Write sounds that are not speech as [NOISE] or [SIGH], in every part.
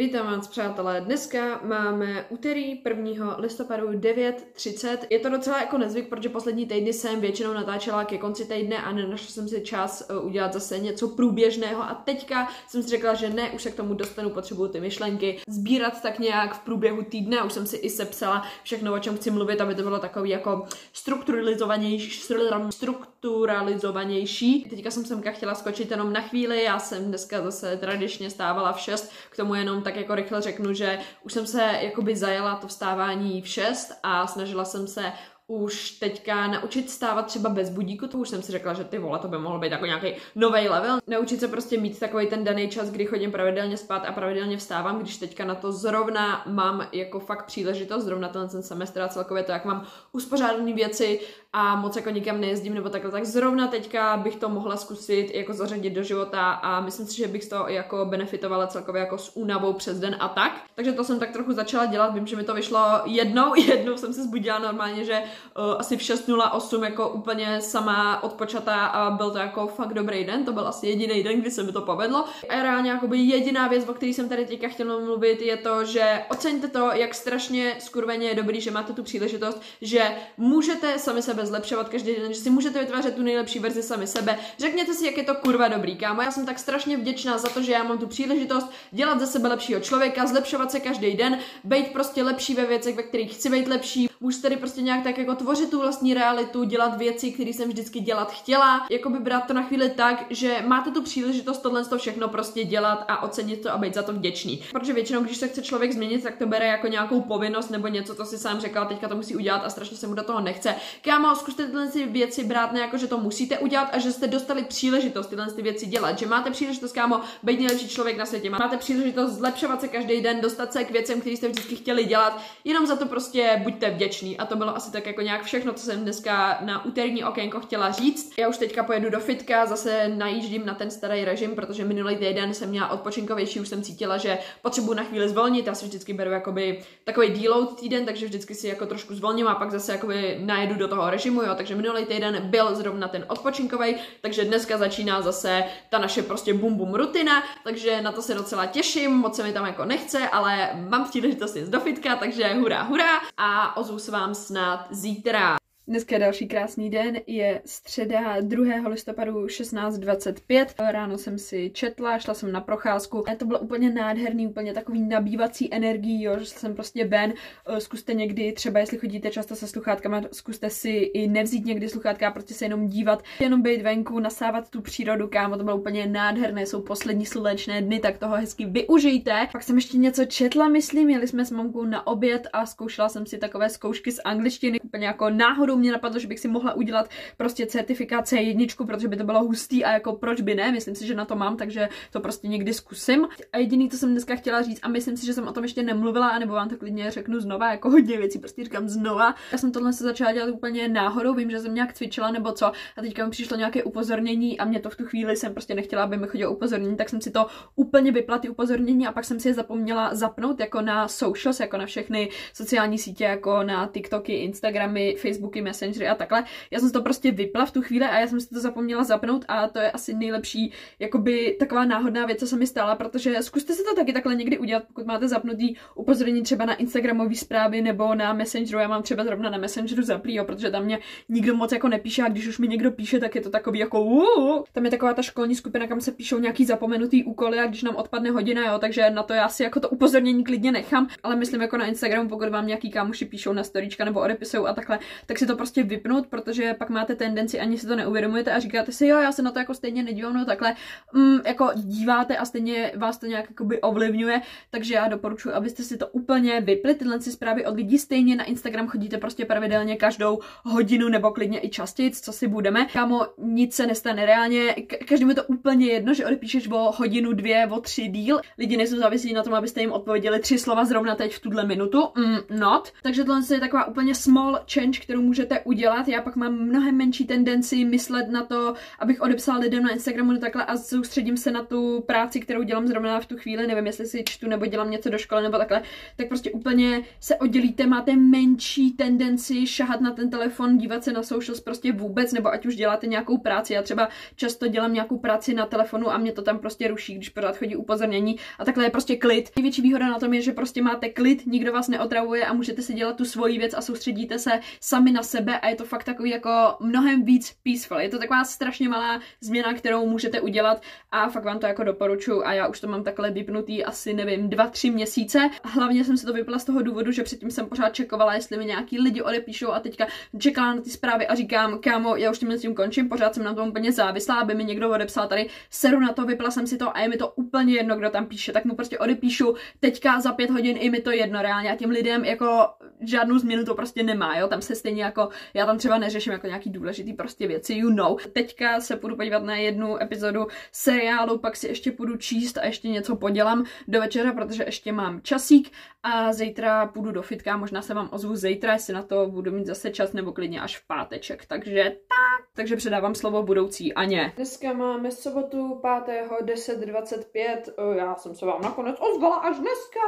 Vítám vás, přátelé. Dneska máme úterý 1. listopadu 9.30. Je to docela jako nezvyk, protože poslední týdny jsem většinou natáčela ke konci týdne a nenašla jsem si čas eh, udělat zase něco průběžného a teďka jsem si řekla, že ne, už se k tomu dostanu, potřebuju ty myšlenky sbírat tak nějak v průběhu týdne. Už jsem si i sepsala všechno, o čem chci mluvit, aby to bylo takový jako strukturalizovanější, strukturalizovanější. Teďka jsem semka chtěla skočit jenom na chvíli, já jsem dneska zase tradičně stávala v 6, k tomu jenom tak jako rychle řeknu, že už jsem se jakoby zajela to vstávání v 6 a snažila jsem se už teďka naučit stávat třeba bez budíku, to už jsem si řekla, že ty vole, to by mohlo být jako nějaký nový level. Naučit se prostě mít takový ten daný čas, kdy chodím pravidelně spát a pravidelně vstávám, když teďka na to zrovna mám jako fakt příležitost, zrovna ten, ten semestr a celkově to, jak mám uspořádané věci a moc jako nikam nejezdím nebo takhle, tak zrovna teďka bych to mohla zkusit jako zařadit do života a myslím si, že bych z toho jako benefitovala celkově jako s únavou přes den a tak. Takže to jsem tak trochu začala dělat, vím, že mi to vyšlo jednou, [LAUGHS] jednou jsem se zbudila normálně, že uh, asi v 6.08 jako úplně sama odpočatá a byl to jako fakt dobrý den, to byl asi jediný den, kdy se mi to povedlo. A reálně jakoby jediná věc, o které jsem tady teďka chtěla mluvit, je to, že oceňte to, jak strašně skurveně je dobrý, že máte tu příležitost, že můžete sami sebe zlepšovat každý den, že si můžete vytvářet tu nejlepší verzi sami sebe. Řekněte si, jak je to kurva dobrý, kámo. Já jsem tak strašně vděčná za to, že já mám tu příležitost dělat ze sebe lepšího člověka, zlepšovat se každý den, být prostě lepší ve věcech, ve kterých chci být lepší, už tedy prostě nějak tak jako tvořit tu vlastní realitu, dělat věci, které jsem vždycky dělat chtěla, jako by brát to na chvíli tak, že máte tu příležitost tohle to všechno prostě dělat a ocenit to a být za to vděčný. Protože většinou, když se chce člověk změnit, tak to bere jako nějakou povinnost nebo něco, co si sám řekl, teďka to musí udělat a strašně se mu do toho nechce. Kámo, zkuste tyhle ty věci brát ne jako, že to musíte udělat a že jste dostali příležitost tyhle ty věci dělat. Že máte příležitost, kámo, být nejlepší člověk na světě. Máte příležitost zlepšovat se každý den, dostat se k věcem, které jste vždycky chtěli dělat. Jenom za to prostě buďte vděční. A to bylo asi tak jako nějak všechno, co jsem dneska na úterní okénko chtěla říct. Já už teďka pojedu do fitka, zase najíždím na ten starý režim, protože minulý týden jsem měla odpočinkovější, už jsem cítila, že potřebuji na chvíli zvolnit. Já si vždycky beru jakoby takový deload týden, takže vždycky si jako trošku zvolním a pak zase jakoby najedu do toho režimu, jo. Takže minulý týden byl zrovna ten odpočinkový, takže dneska začíná zase ta naše prostě bum bum rutina, takže na to se docela těším, moc se mi tam jako nechce, ale mám příležitost jít do fitka, takže hurá, hurá a ozvu se vám snad zítra. Dneska je další krásný den, je středa 2. listopadu 16.25. Ráno jsem si četla, šla jsem na procházku. To bylo úplně nádherný, úplně takový nabývací energií, jo, že jsem prostě ven. Eh, zkuste někdy, třeba jestli chodíte často se sluchátkama, zkuste si i nevzít někdy sluchátka, prostě se jenom dívat, jenom být venku, nasávat tu přírodu, kámo, to bylo úplně nádherné, jsou poslední slunečné dny, tak toho hezky využijte. Pak jsem ještě něco četla, myslím, jeli jsme s mamkou na oběd a zkoušela jsem si takové zkoušky z angličtiny, úplně jako náhodou mě napadlo, že bych si mohla udělat prostě certifikát C1, protože by to bylo hustý a jako proč by ne, myslím si, že na to mám, takže to prostě někdy zkusím. A jediný, co jsem dneska chtěla říct, a myslím si, že jsem o tom ještě nemluvila, nebo vám to klidně řeknu znova, jako hodně věcí, prostě říkám znova. Já jsem tohle se začala dělat úplně náhodou, vím, že jsem nějak cvičila nebo co, a teďka mi přišlo nějaké upozornění a mě to v tu chvíli jsem prostě nechtěla, aby mi chodilo upozornění, tak jsem si to úplně vypla ty upozornění a pak jsem si je zapomněla zapnout jako na socials, jako na všechny sociální sítě, jako na TikToky, Instagramy, Facebooky, Messengery a takhle. Já jsem si to prostě vypla v tu chvíli a já jsem si to zapomněla zapnout a to je asi nejlepší, jakoby taková náhodná věc, co se mi stala, protože zkuste si to taky takhle někdy udělat, pokud máte zapnutý upozornění třeba na Instagramové zprávy nebo na Messengeru. Já mám třeba zrovna na Messengeru zaplý, jo, protože tam mě nikdo moc jako nepíše a když už mi někdo píše, tak je to takový jako uh, Tam je taková ta školní skupina, kam se píšou nějaký zapomenutý úkoly a když nám odpadne hodina, jo, takže na to já si jako to upozornění klidně nechám, ale myslím jako na Instagramu, pokud vám nějaký kámoši píšou na storíčka nebo odepisují a takhle, tak si to prostě vypnout, protože pak máte tendenci, ani si to neuvědomujete a říkáte si, jo, já se na to jako stejně nedívám, no takhle, mm, jako díváte a stejně vás to nějak jakoby ovlivňuje, takže já doporučuji, abyste si to úplně vypli, tyhle si zprávy od lidí stejně na Instagram chodíte prostě pravidelně každou hodinu nebo klidně i častěji, co si budeme. Kámo, nic se nestane reálně, každému je to úplně jedno, že odepíšeš o hodinu, dvě, o tři díl. Lidi nejsou závislí na tom, abyste jim odpověděli tři slova zrovna teď v tuhle minutu. Mm, not. Takže tohle je taková úplně small change, kterou může můžete udělat. Já pak mám mnohem menší tendenci myslet na to, abych odepsala lidem na Instagramu takhle a soustředím se na tu práci, kterou dělám zrovna v tu chvíli, nevím, jestli si čtu nebo dělám něco do školy nebo takhle, tak prostě úplně se oddělíte, máte menší tendenci šahat na ten telefon, dívat se na socials prostě vůbec, nebo ať už děláte nějakou práci. Já třeba často dělám nějakou práci na telefonu a mě to tam prostě ruší, když pořád chodí upozornění a takhle je prostě klid. Největší výhoda na tom je, že prostě máte klid, nikdo vás neotravuje a můžete si dělat tu svoji věc a soustředíte se sami na sebe a je to fakt takový jako mnohem víc peaceful. Je to taková strašně malá změna, kterou můžete udělat a fakt vám to jako doporučuji a já už to mám takhle vypnutý asi nevím, dva, tři měsíce. Hlavně jsem si to vypla z toho důvodu, že předtím jsem pořád čekovala, jestli mi nějaký lidi odepíšou a teďka čekala na ty zprávy a říkám, kámo, já už tím tím končím, pořád jsem na tom úplně závislá, aby mi někdo odepsal tady, seru na to, vypla jsem si to a je mi to úplně jedno, kdo tam píše, tak mu prostě odepíšu, teďka za pět hodin i mi to jedno reálně a těm lidem jako žádnou změnu to prostě nemá, jo, tam se stejně jako, já tam třeba neřeším jako nějaký důležitý prostě věci, you know. Teďka se půjdu podívat na jednu epizodu seriálu, pak si ještě půjdu číst a ještě něco podělám do večera, protože ještě mám časík a zítra půjdu do fitka, možná se vám ozvu zítra, jestli na to budu mít zase čas nebo klidně až v páteček, takže tak. Takže předávám slovo budoucí Aně. Dneska máme sobotu 5.10.25, já jsem se vám nakonec ozvala až dneska,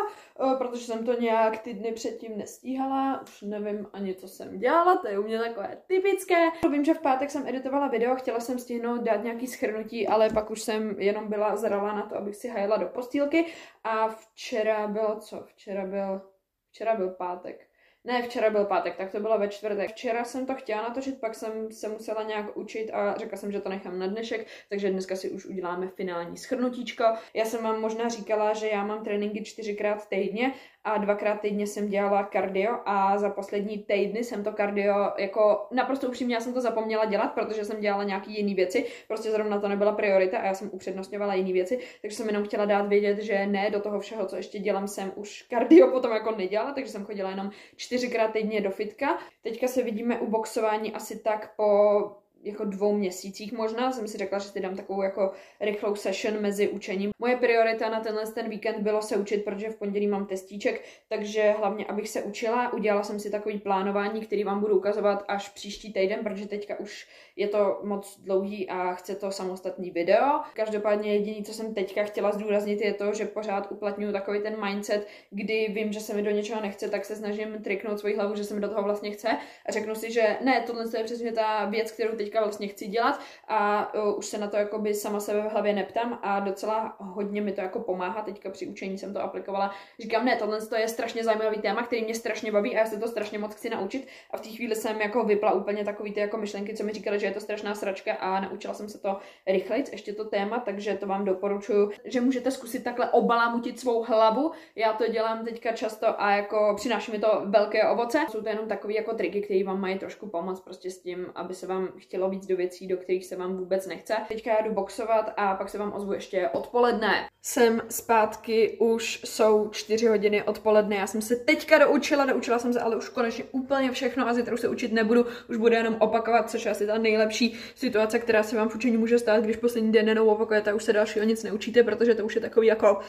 protože jsem to nějak ty dny předtím nestíhala, už nevím ani co jsem dělala, to je u mě takové typické. Vím, že v pátek jsem editovala video, chtěla jsem stihnout dát nějaký schrnutí, ale pak už jsem jenom byla zralá na to, abych si hajela do postýlky a včera bylo co? Včera byl, včera byl pátek. Ne, včera byl pátek, tak to bylo ve čtvrtek. Včera jsem to chtěla natočit, pak jsem se musela nějak učit a řekla jsem, že to nechám na dnešek, takže dneska si už uděláme finální schrnutíčko. Já jsem vám možná říkala, že já mám tréninky čtyřikrát týdně a dvakrát týdně jsem dělala kardio a za poslední týdny jsem to kardio jako naprosto upřímně já jsem to zapomněla dělat, protože jsem dělala nějaký jiný věci, prostě zrovna to nebyla priorita a já jsem upřednostňovala jiné věci, takže jsem jenom chtěla dát vědět, že ne, do toho všeho, co ještě dělám, jsem už kardio potom jako nedělala, takže jsem chodila jenom čtyřikrát týdně do fitka. Teďka se vidíme u boxování asi tak po jako dvou měsících možná, jsem si řekla, že si dám takovou jako rychlou session mezi učením. Moje priorita na tenhle ten víkend bylo se učit, protože v pondělí mám testíček, takže hlavně abych se učila, udělala jsem si takový plánování, který vám budu ukazovat až příští týden, protože teďka už je to moc dlouhý a chce to samostatný video. Každopádně jediný, co jsem teďka chtěla zdůraznit, je to, že pořád uplatňuji takový ten mindset, kdy vím, že se mi do něčeho nechce, tak se snažím triknout svoji hlavu, že se mi do toho vlastně chce a řeknu si, že ne, tohle je přesně ta věc, kterou teďka vlastně chci dělat a uh, už se na to jakoby sama sebe v hlavě neptám a docela hodně mi to jako pomáhá. Teďka při učení jsem to aplikovala. Říkám, ne, tohle je strašně zajímavý téma, který mě strašně baví a já se to strašně moc chci naučit a v té chvíli jsem jako vypla úplně takový ty jako myšlenky, co mi říkali, že je to strašná sračka a naučila jsem se to rychleji, ještě to téma, takže to vám doporučuju, že můžete zkusit takhle obalamutit svou hlavu. Já to dělám teďka často a jako přináší mi to velké ovoce. Jsou to jenom takové jako triky, které vám mají trošku pomoct prostě s tím, aby se vám chtělo víc do věcí, do kterých se vám vůbec nechce. Teďka já jdu boxovat a pak se vám ozvu ještě odpoledne. Jsem zpátky, už jsou 4 hodiny odpoledne. Já jsem se teďka doučila, doučila jsem se ale už konečně úplně všechno a zítra už se učit nebudu, už budu jenom opakovat, což je asi ta nejlepší situace, která se vám v učení může stát, když poslední den jenom opakujete, už se dalšího nic neučíte, protože to už je takový jako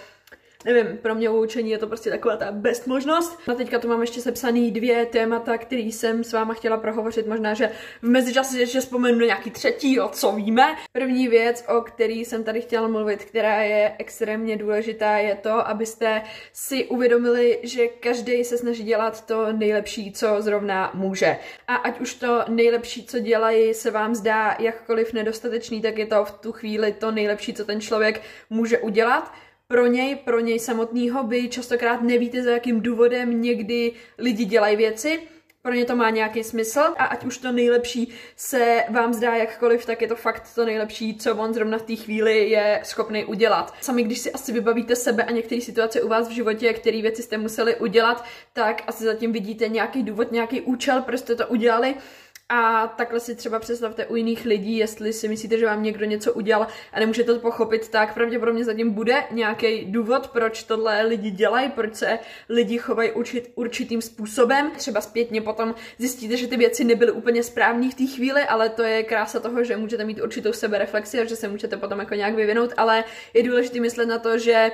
nevím, pro mě učení je to prostě taková ta best možnost. A teďka tu mám ještě sepsaný dvě témata, který jsem s váma chtěla prohovořit. Možná, že v mezičase ještě vzpomenu nějaký třetí, o co víme. První věc, o který jsem tady chtěla mluvit, která je extrémně důležitá, je to, abyste si uvědomili, že každý se snaží dělat to nejlepší, co zrovna může. A ať už to nejlepší, co dělají, se vám zdá jakkoliv nedostatečný, tak je to v tu chvíli to nejlepší, co ten člověk může udělat pro něj, pro něj samotného, vy častokrát nevíte, za jakým důvodem někdy lidi dělají věci, pro ně to má nějaký smysl a ať už to nejlepší se vám zdá jakkoliv, tak je to fakt to nejlepší, co on zrovna v té chvíli je schopný udělat. Sami, když si asi vybavíte sebe a některé situace u vás v životě, které věci jste museli udělat, tak asi zatím vidíte nějaký důvod, nějaký účel, proč jste to udělali a takhle si třeba představte u jiných lidí, jestli si myslíte, že vám někdo něco udělal a nemůžete to pochopit, tak pravděpodobně zatím bude nějaký důvod, proč tohle lidi dělají, proč se lidi chovají určit, určitým způsobem. Třeba zpětně potom zjistíte, že ty věci nebyly úplně správné v té chvíli, ale to je krása toho, že můžete mít určitou sebereflexi a že se můžete potom jako nějak vyvinout, ale je důležité myslet na to, že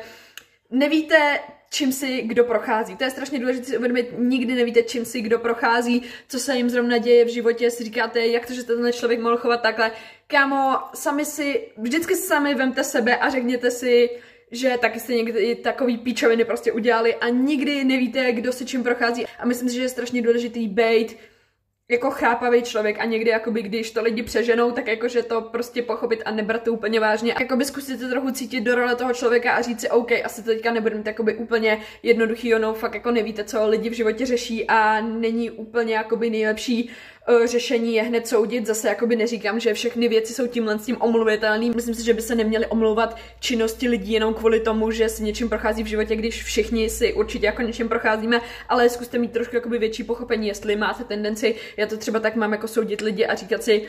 nevíte, čím si kdo prochází. To je strašně důležité si uvědomit, nikdy nevíte, čím si kdo prochází, co se jim zrovna děje v životě, si říkáte, jak to, že tenhle člověk mohl chovat takhle. Kámo, sami si, vždycky sami vemte sebe a řekněte si, že taky jste někdy takový píčoviny prostě udělali a nikdy nevíte, kdo si čím prochází. A myslím si, že je strašně důležitý být jako chápavý člověk a někdy jakoby, když to lidi přeženou, tak jakože to prostě pochopit a nebrat to úplně vážně. Jakoby zkusit se trochu cítit do role toho člověka a říct si, OK, asi to teďka nebudeme jakoby úplně jednoduchý, ono fakt jako nevíte, co lidi v životě řeší a není úplně jakoby nejlepší řešení je hned soudit. Zase jakoby neříkám, že všechny věci jsou tímhle s tím omluvitelný. Myslím si, že by se neměly omlouvat činnosti lidí jenom kvůli tomu, že si něčím prochází v životě, když všichni si určitě jako něčím procházíme, ale zkuste mít trošku jakoby větší pochopení, jestli máte tendenci, já to třeba tak mám jako soudit lidi a říkat si,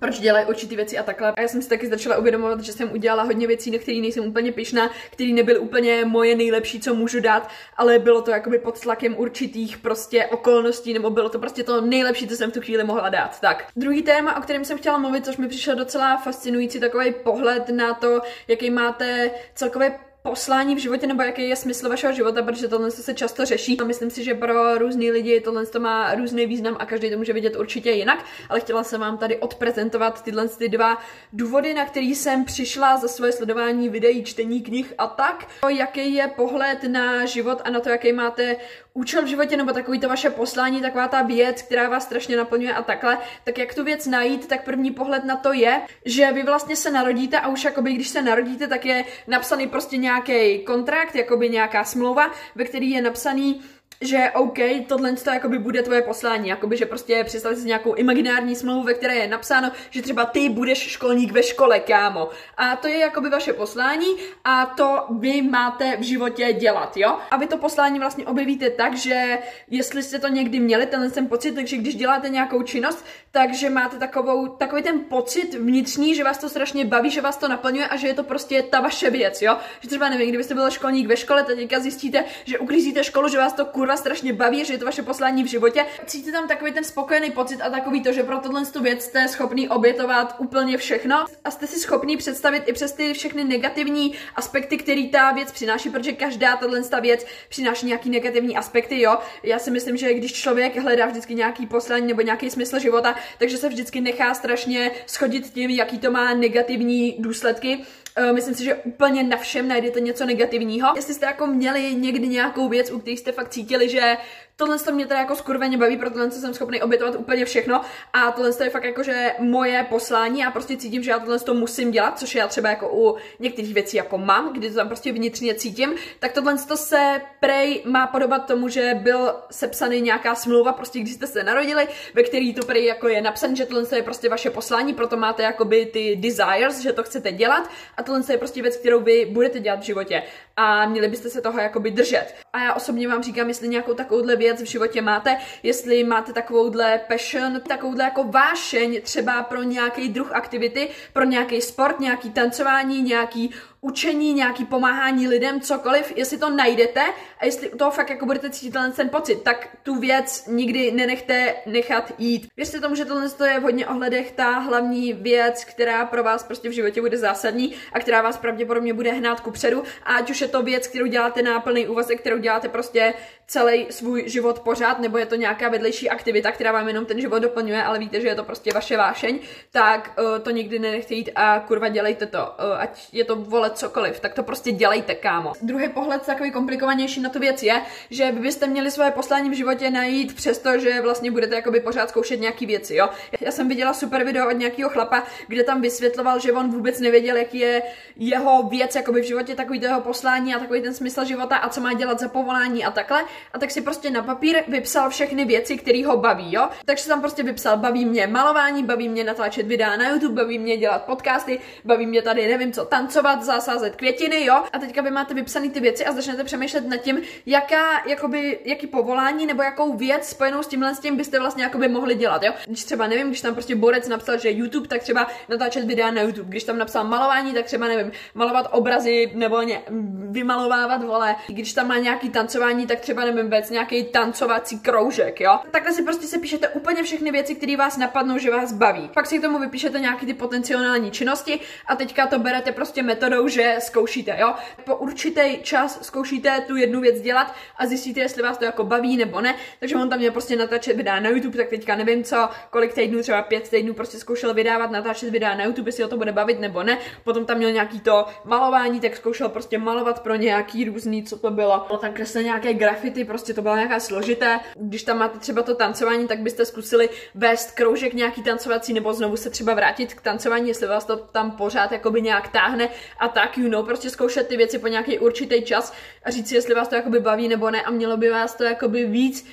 proč dělají určitý věci a takhle. A já jsem si taky začala uvědomovat, že jsem udělala hodně věcí, na které nejsem úplně pišná, které nebyly úplně moje nejlepší, co můžu dát, ale bylo to jakoby pod tlakem určitých prostě okolností, nebo bylo to prostě to nejlepší, co jsem v tu chvíli mohla dát. Tak, druhý téma, o kterém jsem chtěla mluvit, což mi přišel docela fascinující, takový pohled na to, jaký máte celkově poslání v životě nebo jaký je smysl vašeho života, protože tohle se často řeší. A myslím si, že pro různý lidi tohle to má různý význam a každý to může vidět určitě jinak, ale chtěla jsem vám tady odprezentovat tyhle ty dva důvody, na který jsem přišla za svoje sledování videí, čtení knih a tak. Jaký je pohled na život a na to, jaký máte účel v životě nebo takový to vaše poslání, taková ta věc, která vás strašně naplňuje a takhle, tak jak tu věc najít, tak první pohled na to je, že vy vlastně se narodíte a už jakoby když se narodíte, tak je napsaný prostě nějaký kontrakt, jakoby nějaká smlouva, ve který je napsaný, že OK, tohle to jakoby bude tvoje poslání, jakoby, že prostě představit si nějakou imaginární smlouvu, ve které je napsáno, že třeba ty budeš školník ve škole, kámo. A to je jakoby vaše poslání a to vy máte v životě dělat, jo? A vy to poslání vlastně objevíte tak, že jestli jste to někdy měli, tenhle ten pocit, takže když děláte nějakou činnost, takže máte takovou, takový ten pocit vnitřní, že vás to strašně baví, že vás to naplňuje a že je to prostě ta vaše věc, jo? Že třeba nevím, kdybyste byl školník ve škole, teďka zjistíte, že uklízíte školu, že vás to kurva strašně baví, že je to vaše poslání v životě. Cítíte tam takový ten spokojený pocit a takový to, že pro tohle tu věc jste schopný obětovat úplně všechno a jste si schopný představit i přes ty všechny negativní aspekty, který ta věc přináší, protože každá tahle věc přináší nějaký negativní aspekty, jo. Já si myslím, že když člověk hledá vždycky nějaký poslání nebo nějaký smysl života, takže se vždycky nechá strašně schodit tím, jaký to má negativní důsledky myslím si, že úplně na všem najdete něco negativního. Jestli jste jako měli někdy nějakou věc, u které jste fakt cítili, že tohle to mě teda jako skurveně baví, protože jsem schopný obětovat úplně všechno a tohle je fakt jako, že moje poslání a prostě cítím, že já tohle to musím dělat, což já třeba jako u některých věcí jako mám, kdy to tam prostě vnitřně cítím, tak tohle to se prej má podobat tomu, že byl sepsaný nějaká smlouva, prostě když jste se narodili, ve který to prej jako je napsané, že tohle je prostě vaše poslání, proto máte jakoby ty desires, že to chcete dělat a tohle je prostě věc, kterou vy budete dělat v životě a měli byste se toho jakoby držet. A já osobně vám říkám, jestli nějakou takovouhle věc v životě máte, jestli máte takovouhle passion, takovouhle jako vášeň třeba pro nějaký druh aktivity, pro nějaký sport, nějaký tancování, nějaký učení, nějaký pomáhání lidem, cokoliv, jestli to najdete a jestli u toho fakt jako budete cítit ten pocit, tak tu věc nikdy nenechte nechat jít. Věřte tomu, že tohle je v hodně ohledech ta hlavní věc, která pro vás prostě v životě bude zásadní a která vás pravděpodobně bude hnát ku předu. Ať už je to věc, kterou děláte na plný úvazek, kterou děláte prostě celý svůj život pořád, nebo je to nějaká vedlejší aktivita, která vám jenom ten život doplňuje, ale víte, že je to prostě vaše vášeň, tak uh, to nikdy nenechte jít a kurva dělejte to. Uh, ať je to volet cokoliv, tak to prostě dělejte, kámo. Druhý pohled takový komplikovanější na tu věc je, že vy byste měli svoje poslání v životě najít přesto, že vlastně budete jakoby pořád zkoušet nějaký věci, jo. Já jsem viděla super video od nějakého chlapa, kde tam vysvětloval, že on vůbec nevěděl, jaký je jeho věc jakoby v životě, takový to jeho poslání a takový ten smysl života a co má dělat za povolání a takhle. A tak si prostě na papír vypsal všechny věci, které ho baví, jo. Takže tam prostě vypsal, baví mě malování, baví mě natáčet videa na YouTube, baví mě dělat podcasty, baví mě tady nevím co, tancovat, zásaz sázet květiny, jo, a teďka vy máte vypsané ty věci a začnete přemýšlet nad tím, jaká, jakoby, jaký povolání nebo jakou věc spojenou s tímhle s tím byste vlastně jakoby mohli dělat, jo. Když třeba nevím, když tam prostě borec napsal, že YouTube, tak třeba natáčet videa na YouTube. Když tam napsal malování, tak třeba nevím, malovat obrazy nebo ně, vymalovávat, vole. Když tam má nějaký tancování, tak třeba nevím, vůbec nějaký tancovací kroužek, jo. Takhle si prostě se píšete úplně všechny věci, které vás napadnou, že vás baví. Pak si k tomu vypíšete nějaký ty potenciální činnosti a teďka to berete prostě metodou, jakože zkoušíte, jo. Po určitý čas zkoušíte tu jednu věc dělat a zjistíte, jestli vás to jako baví nebo ne. Takže on tam měl prostě natáčet videa na YouTube, tak teďka nevím co, kolik týdnů, třeba pět týdnů prostě zkoušel vydávat, natáčet videa na YouTube, jestli ho to bude bavit nebo ne. Potom tam měl nějaký to malování, tak zkoušel prostě malovat pro nějaký různý, co to bylo. Bylo tam kresle nějaké grafity, prostě to bylo nějaká složité. Když tam máte třeba to tancování, tak byste zkusili vést kroužek nějaký tancovací nebo znovu se třeba vrátit k tancování, jestli vás to tam pořád jakoby nějak táhne a tak, you know, prostě zkoušet ty věci po nějaký určitý čas a říct si, jestli vás to jakoby baví nebo ne a mělo by vás to jakoby víc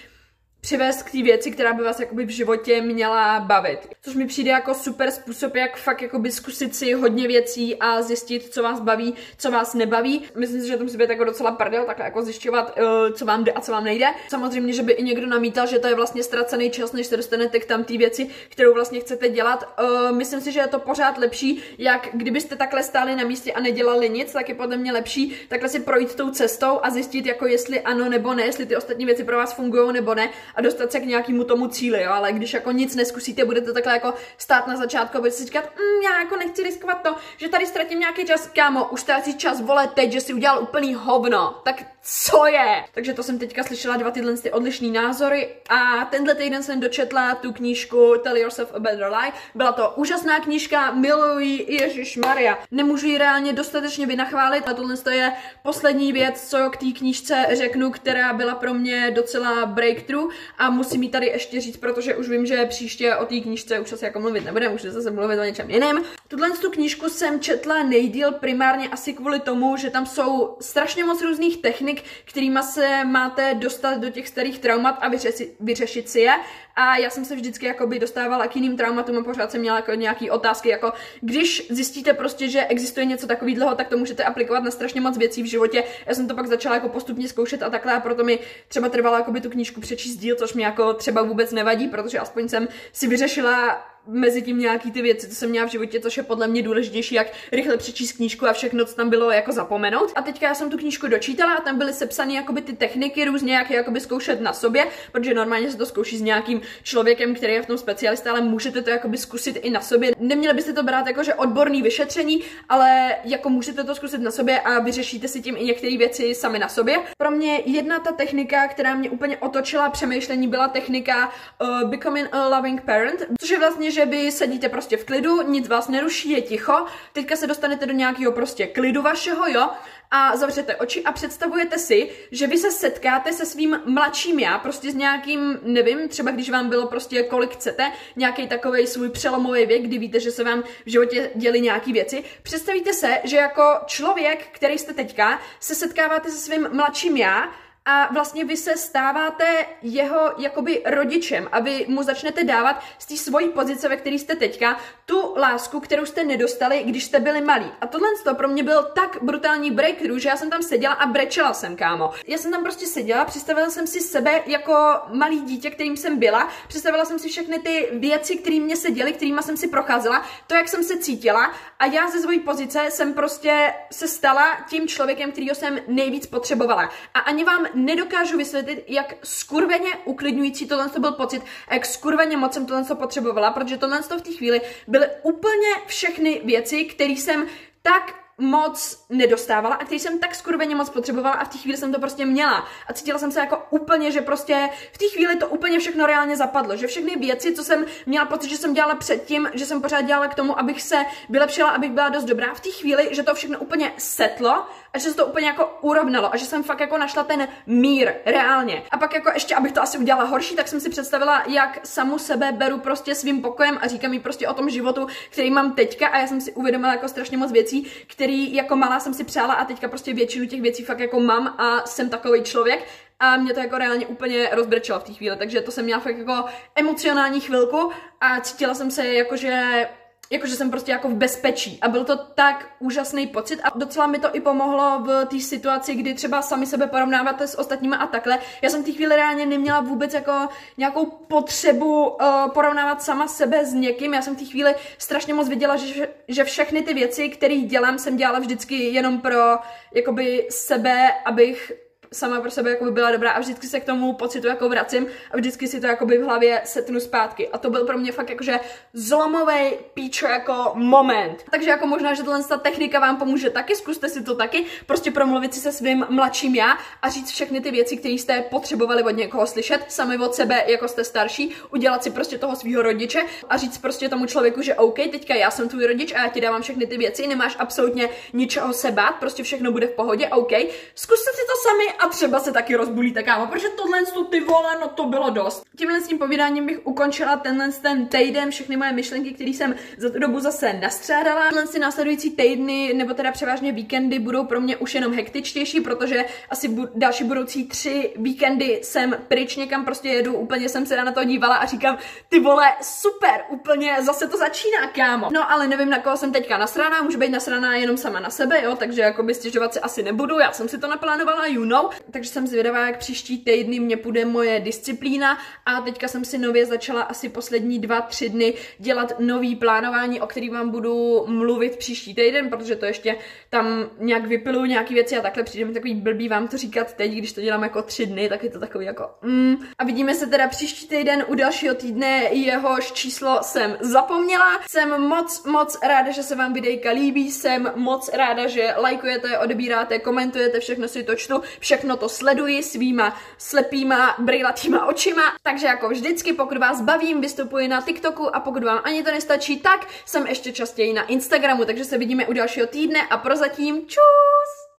přivést k té věci, která by vás jakoby v životě měla bavit. Což mi přijde jako super způsob, jak fakt jakoby zkusit si hodně věcí a zjistit, co vás baví, co vás nebaví. Myslím si, že to musí být jako docela prdel, takhle jako zjišťovat, uh, co vám jde a co vám nejde. Samozřejmě, že by i někdo namítal, že to je vlastně ztracený čas, než se dostanete k tam té věci, kterou vlastně chcete dělat. Uh, myslím si, že je to pořád lepší, jak kdybyste takhle stáli na místě a nedělali nic, tak je podle mě lepší takhle si projít tou cestou a zjistit, jako jestli ano nebo ne, jestli ty ostatní věci pro vás fungují nebo ne a dostat se k nějakému tomu cíli, jo? ale když jako nic neskusíte, budete takhle jako stát na začátku a budete si říkat, mm, já jako nechci riskovat to, že tady ztratím nějaký čas, kámo, už ztrácí čas, vole, teď, že si udělal úplný hovno, tak co je? Takže to jsem teďka slyšela dva tyhle ty odlišné názory a tenhle týden jsem dočetla tu knížku Tell Yourself a Better Lie. Byla to úžasná knížka, miluji Ježíš Maria. Nemůžu ji reálně dostatečně vynachválit a tohle je poslední věc, co k té knížce řeknu, která byla pro mě docela breakthrough a musím ji tady ještě říct, protože už vím, že příště o té knížce už asi jako mluvit nebudeme, už zase mluvit o něčem jiném. Tuhle tu knížku jsem četla nejdíl primárně asi kvůli tomu, že tam jsou strašně moc různých technik, kterými se máte dostat do těch starých traumat a vyřešit, vyřešit si je. A já jsem se vždycky jakoby dostávala k jiným traumatům a pořád jsem měla jako nějaký otázky, jako když zjistíte prostě, že existuje něco takového, tak to můžete aplikovat na strašně moc věcí v životě. Já jsem to pak začala jako postupně zkoušet a takhle a proto mi třeba trvalo jakoby tu knížku přečíst díl, což mi jako třeba vůbec nevadí, protože aspoň jsem si vyřešila mezi tím nějaký ty věci, co jsem měla v životě, což je podle mě důležitější, jak rychle přečíst knížku a všechno, co tam bylo, jako zapomenout. A teďka já jsem tu knížku dočítala a tam byly sepsané jakoby ty techniky různě, jak je jakoby zkoušet na sobě, protože normálně se to zkouší s nějakým člověkem, který je v tom specialista, ale můžete to jakoby zkusit i na sobě. Neměli byste to brát jako, že odborný vyšetření, ale jako můžete to zkusit na sobě a vyřešíte si tím i některé věci sami na sobě. Pro mě jedna ta technika, která mě úplně otočila přemýšlení, byla technika uh, Becoming a Loving Parent, což je vlastně že vy sedíte prostě v klidu, nic vás neruší, je ticho, teďka se dostanete do nějakého prostě klidu vašeho, jo, a zavřete oči a představujete si, že vy se setkáte se svým mladším já, prostě s nějakým, nevím, třeba když vám bylo prostě kolik chcete, nějaký takový svůj přelomový věk, kdy víte, že se vám v životě děly nějaké věci. Představíte se, že jako člověk, který jste teďka, se setkáváte se svým mladším já a vlastně vy se stáváte jeho jakoby rodičem a vy mu začnete dávat z té svojí pozice, ve které jste teďka, tu lásku, kterou jste nedostali, když jste byli malí. A tohle to pro mě byl tak brutální breakthrough, že já jsem tam seděla a brečela jsem, kámo. Já jsem tam prostě seděla, představila jsem si sebe jako malý dítě, kterým jsem byla, představila jsem si všechny ty věci, které mě se děly, kterými jsem si procházela, to, jak jsem se cítila a já ze své pozice jsem prostě se stala tím člověkem, kterýho jsem nejvíc potřebovala. A ani vám nedokážu vysvětlit, jak skurveně uklidňující tohle to byl pocit a jak skurveně moc jsem tohle potřebovala, protože tohle v té chvíli byly úplně všechny věci, které jsem tak moc nedostávala a který jsem tak skurveně moc potřebovala a v té chvíli jsem to prostě měla. A cítila jsem se jako úplně, že prostě v té chvíli to úplně všechno reálně zapadlo, že všechny věci, co jsem měla pocit, že jsem dělala předtím, že jsem pořád dělala k tomu, abych se vylepšila, abych byla dost dobrá, v té chvíli, že to všechno úplně setlo a že se to úplně jako urovnalo a že jsem fakt jako našla ten mír reálně. A pak jako ještě, abych to asi udělala horší, tak jsem si představila, jak samu sebe beru prostě svým pokojem a říkám mi prostě o tom životu, který mám teďka a já jsem si uvědomila jako strašně moc věcí, který jako malá jsem si přála a teďka prostě většinu těch věcí fakt jako mám a jsem takový člověk a mě to jako reálně úplně rozbrečelo v té chvíli, takže to jsem měla fakt jako emocionální chvilku a cítila jsem se jako, že jakože jsem prostě jako v bezpečí. A byl to tak úžasný pocit a docela mi to i pomohlo v té situaci, kdy třeba sami sebe porovnáváte s ostatníma a takhle. Já jsem v té chvíli reálně neměla vůbec jako nějakou potřebu uh, porovnávat sama sebe s někým. Já jsem v té chvíli strašně moc viděla, že, že všechny ty věci, které dělám, jsem dělala vždycky jenom pro jakoby sebe, abych sama pro sebe jako by byla dobrá a vždycky se k tomu pocitu jako vracím a vždycky si to jako by v hlavě setnu zpátky. A to byl pro mě fakt jakože zlomový píčo jako moment. Takže jako možná, že tohle ta technika vám pomůže taky, zkuste si to taky, prostě promluvit si se svým mladším já a říct všechny ty věci, které jste potřebovali od někoho slyšet, sami od sebe, jako jste starší, udělat si prostě toho svého rodiče a říct prostě tomu člověku, že OK, teďka já jsem tvůj rodič a já ti dávám všechny ty věci, nemáš absolutně ničeho se bát, prostě všechno bude v pohodě, OK. Zkuste si to sami a třeba se taky rozbulíte, kámo, protože tohle ty vole, no to bylo dost. Tímhle s tím povídáním bych ukončila tenhle ten týden, všechny moje myšlenky, které jsem za tu dobu zase nastřádala. Tenhle si následující týdny, nebo teda převážně víkendy, budou pro mě už jenom hektičtější, protože asi bu- další budoucí tři víkendy jsem pryč někam prostě jedu, úplně jsem se na to dívala a říkám, ty vole, super, úplně zase to začíná, kámo. No ale nevím, na koho jsem teďka nasraná, můžu být nasraná jenom sama na sebe, jo, takže jako by stěžovat si asi nebudu, já jsem si to naplánovala, you know, takže jsem zvědavá, jak příští týdny mě půjde moje disciplína a teďka jsem si nově začala asi poslední dva, tři dny dělat nový plánování, o který vám budu mluvit příští týden, protože to ještě tam nějak vypilu nějaký věci a takhle přijde mi takový blbý vám to říkat teď, když to dělám jako tři dny, tak je to takový jako mm. A vidíme se teda příští týden u dalšího týdne, jehož číslo jsem zapomněla. Jsem moc, moc ráda, že se vám videjka líbí, jsem moc ráda, že lajkujete, odebíráte, komentujete, všechno si to čtu, všechno to sleduji svýma slepýma, brýlatýma očima. Takže jako vždycky, pokud vás bavím, vystupuji na TikToku a pokud vám ani to nestačí, tak jsem ještě častěji na Instagramu, takže se vidíme u dalšího týdne a prozatím čus!